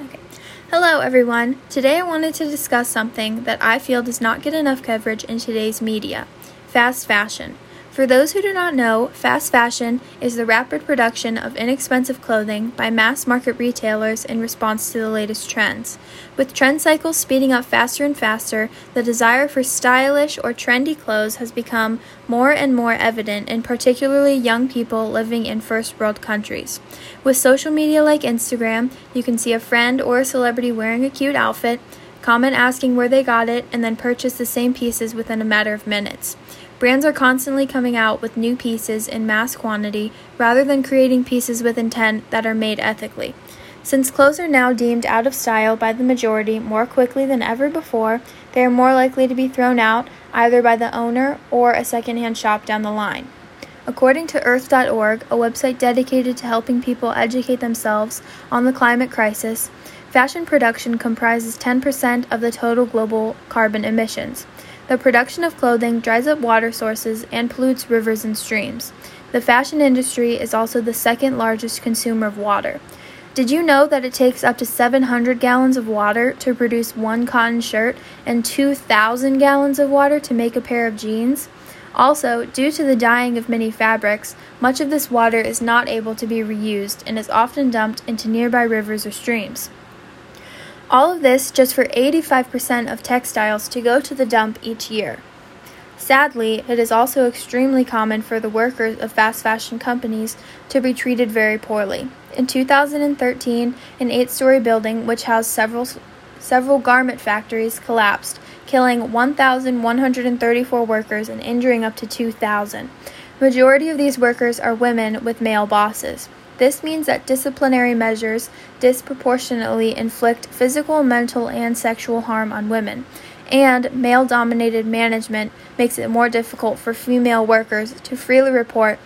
Okay. Hello, everyone. Today I wanted to discuss something that I feel does not get enough coverage in today's media fast fashion. For those who do not know, fast fashion is the rapid production of inexpensive clothing by mass market retailers in response to the latest trends. With trend cycles speeding up faster and faster, the desire for stylish or trendy clothes has become more and more evident in particularly young people living in first world countries. With social media like Instagram, you can see a friend or a celebrity wearing a cute outfit, comment asking where they got it, and then purchase the same pieces within a matter of minutes. Brands are constantly coming out with new pieces in mass quantity rather than creating pieces with intent that are made ethically. Since clothes are now deemed out of style by the majority more quickly than ever before, they are more likely to be thrown out either by the owner or a secondhand shop down the line. According to Earth.org, a website dedicated to helping people educate themselves on the climate crisis, fashion production comprises 10% of the total global carbon emissions. The production of clothing dries up water sources and pollutes rivers and streams. The fashion industry is also the second largest consumer of water. Did you know that it takes up to 700 gallons of water to produce one cotton shirt and 2,000 gallons of water to make a pair of jeans? Also, due to the dyeing of many fabrics, much of this water is not able to be reused and is often dumped into nearby rivers or streams. All of this just for 85% of textiles to go to the dump each year. Sadly, it is also extremely common for the workers of fast fashion companies to be treated very poorly. In 2013, an eight story building which housed several, several garment factories collapsed, killing 1,134 workers and injuring up to 2,000. Majority of these workers are women with male bosses. This means that disciplinary measures disproportionately inflict physical, mental, and sexual harm on women, and male dominated management makes it more difficult for female workers to freely report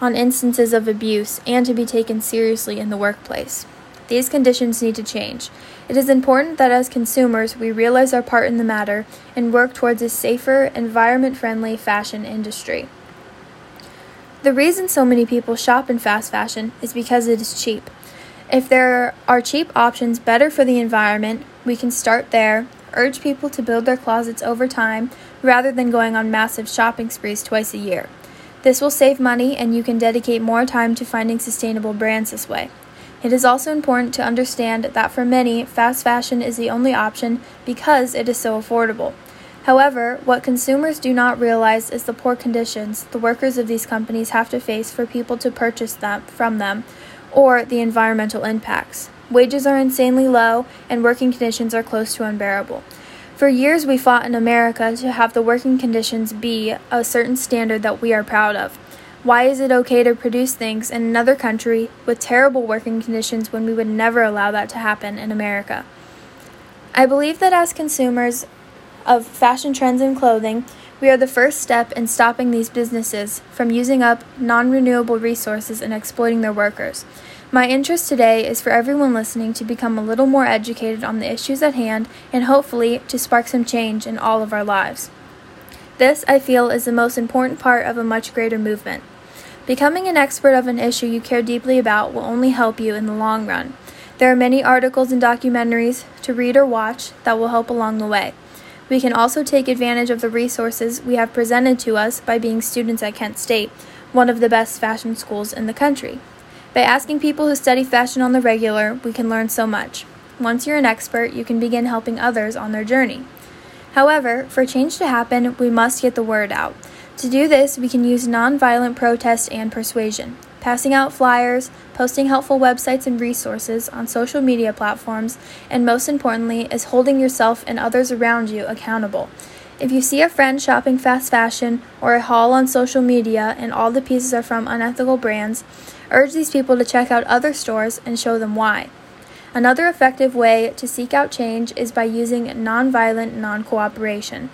on instances of abuse and to be taken seriously in the workplace. These conditions need to change. It is important that as consumers we realize our part in the matter and work towards a safer, environment friendly fashion industry. The reason so many people shop in fast fashion is because it is cheap. If there are cheap options better for the environment, we can start there, urge people to build their closets over time rather than going on massive shopping sprees twice a year. This will save money and you can dedicate more time to finding sustainable brands this way. It is also important to understand that for many, fast fashion is the only option because it is so affordable. However, what consumers do not realize is the poor conditions the workers of these companies have to face for people to purchase them from them, or the environmental impacts. Wages are insanely low, and working conditions are close to unbearable. For years, we fought in America to have the working conditions be a certain standard that we are proud of. Why is it okay to produce things in another country with terrible working conditions when we would never allow that to happen in America? I believe that as consumers, of fashion trends in clothing, we are the first step in stopping these businesses from using up non renewable resources and exploiting their workers. My interest today is for everyone listening to become a little more educated on the issues at hand and hopefully to spark some change in all of our lives. This, I feel, is the most important part of a much greater movement. Becoming an expert of an issue you care deeply about will only help you in the long run. There are many articles and documentaries to read or watch that will help along the way. We can also take advantage of the resources we have presented to us by being students at Kent State, one of the best fashion schools in the country. By asking people who study fashion on the regular, we can learn so much. Once you're an expert, you can begin helping others on their journey. However, for change to happen, we must get the word out. To do this, we can use nonviolent protest and persuasion passing out flyers, posting helpful websites and resources on social media platforms, and most importantly, is holding yourself and others around you accountable. If you see a friend shopping fast fashion or a haul on social media and all the pieces are from unethical brands, urge these people to check out other stores and show them why. Another effective way to seek out change is by using nonviolent non cooperation.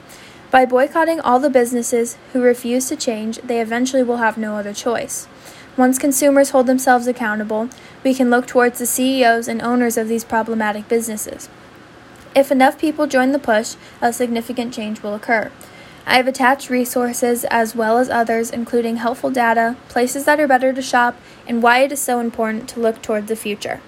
By boycotting all the businesses who refuse to change, they eventually will have no other choice. Once consumers hold themselves accountable, we can look towards the CEOs and owners of these problematic businesses. If enough people join the push, a significant change will occur. I have attached resources as well as others, including helpful data, places that are better to shop, and why it is so important to look towards the future.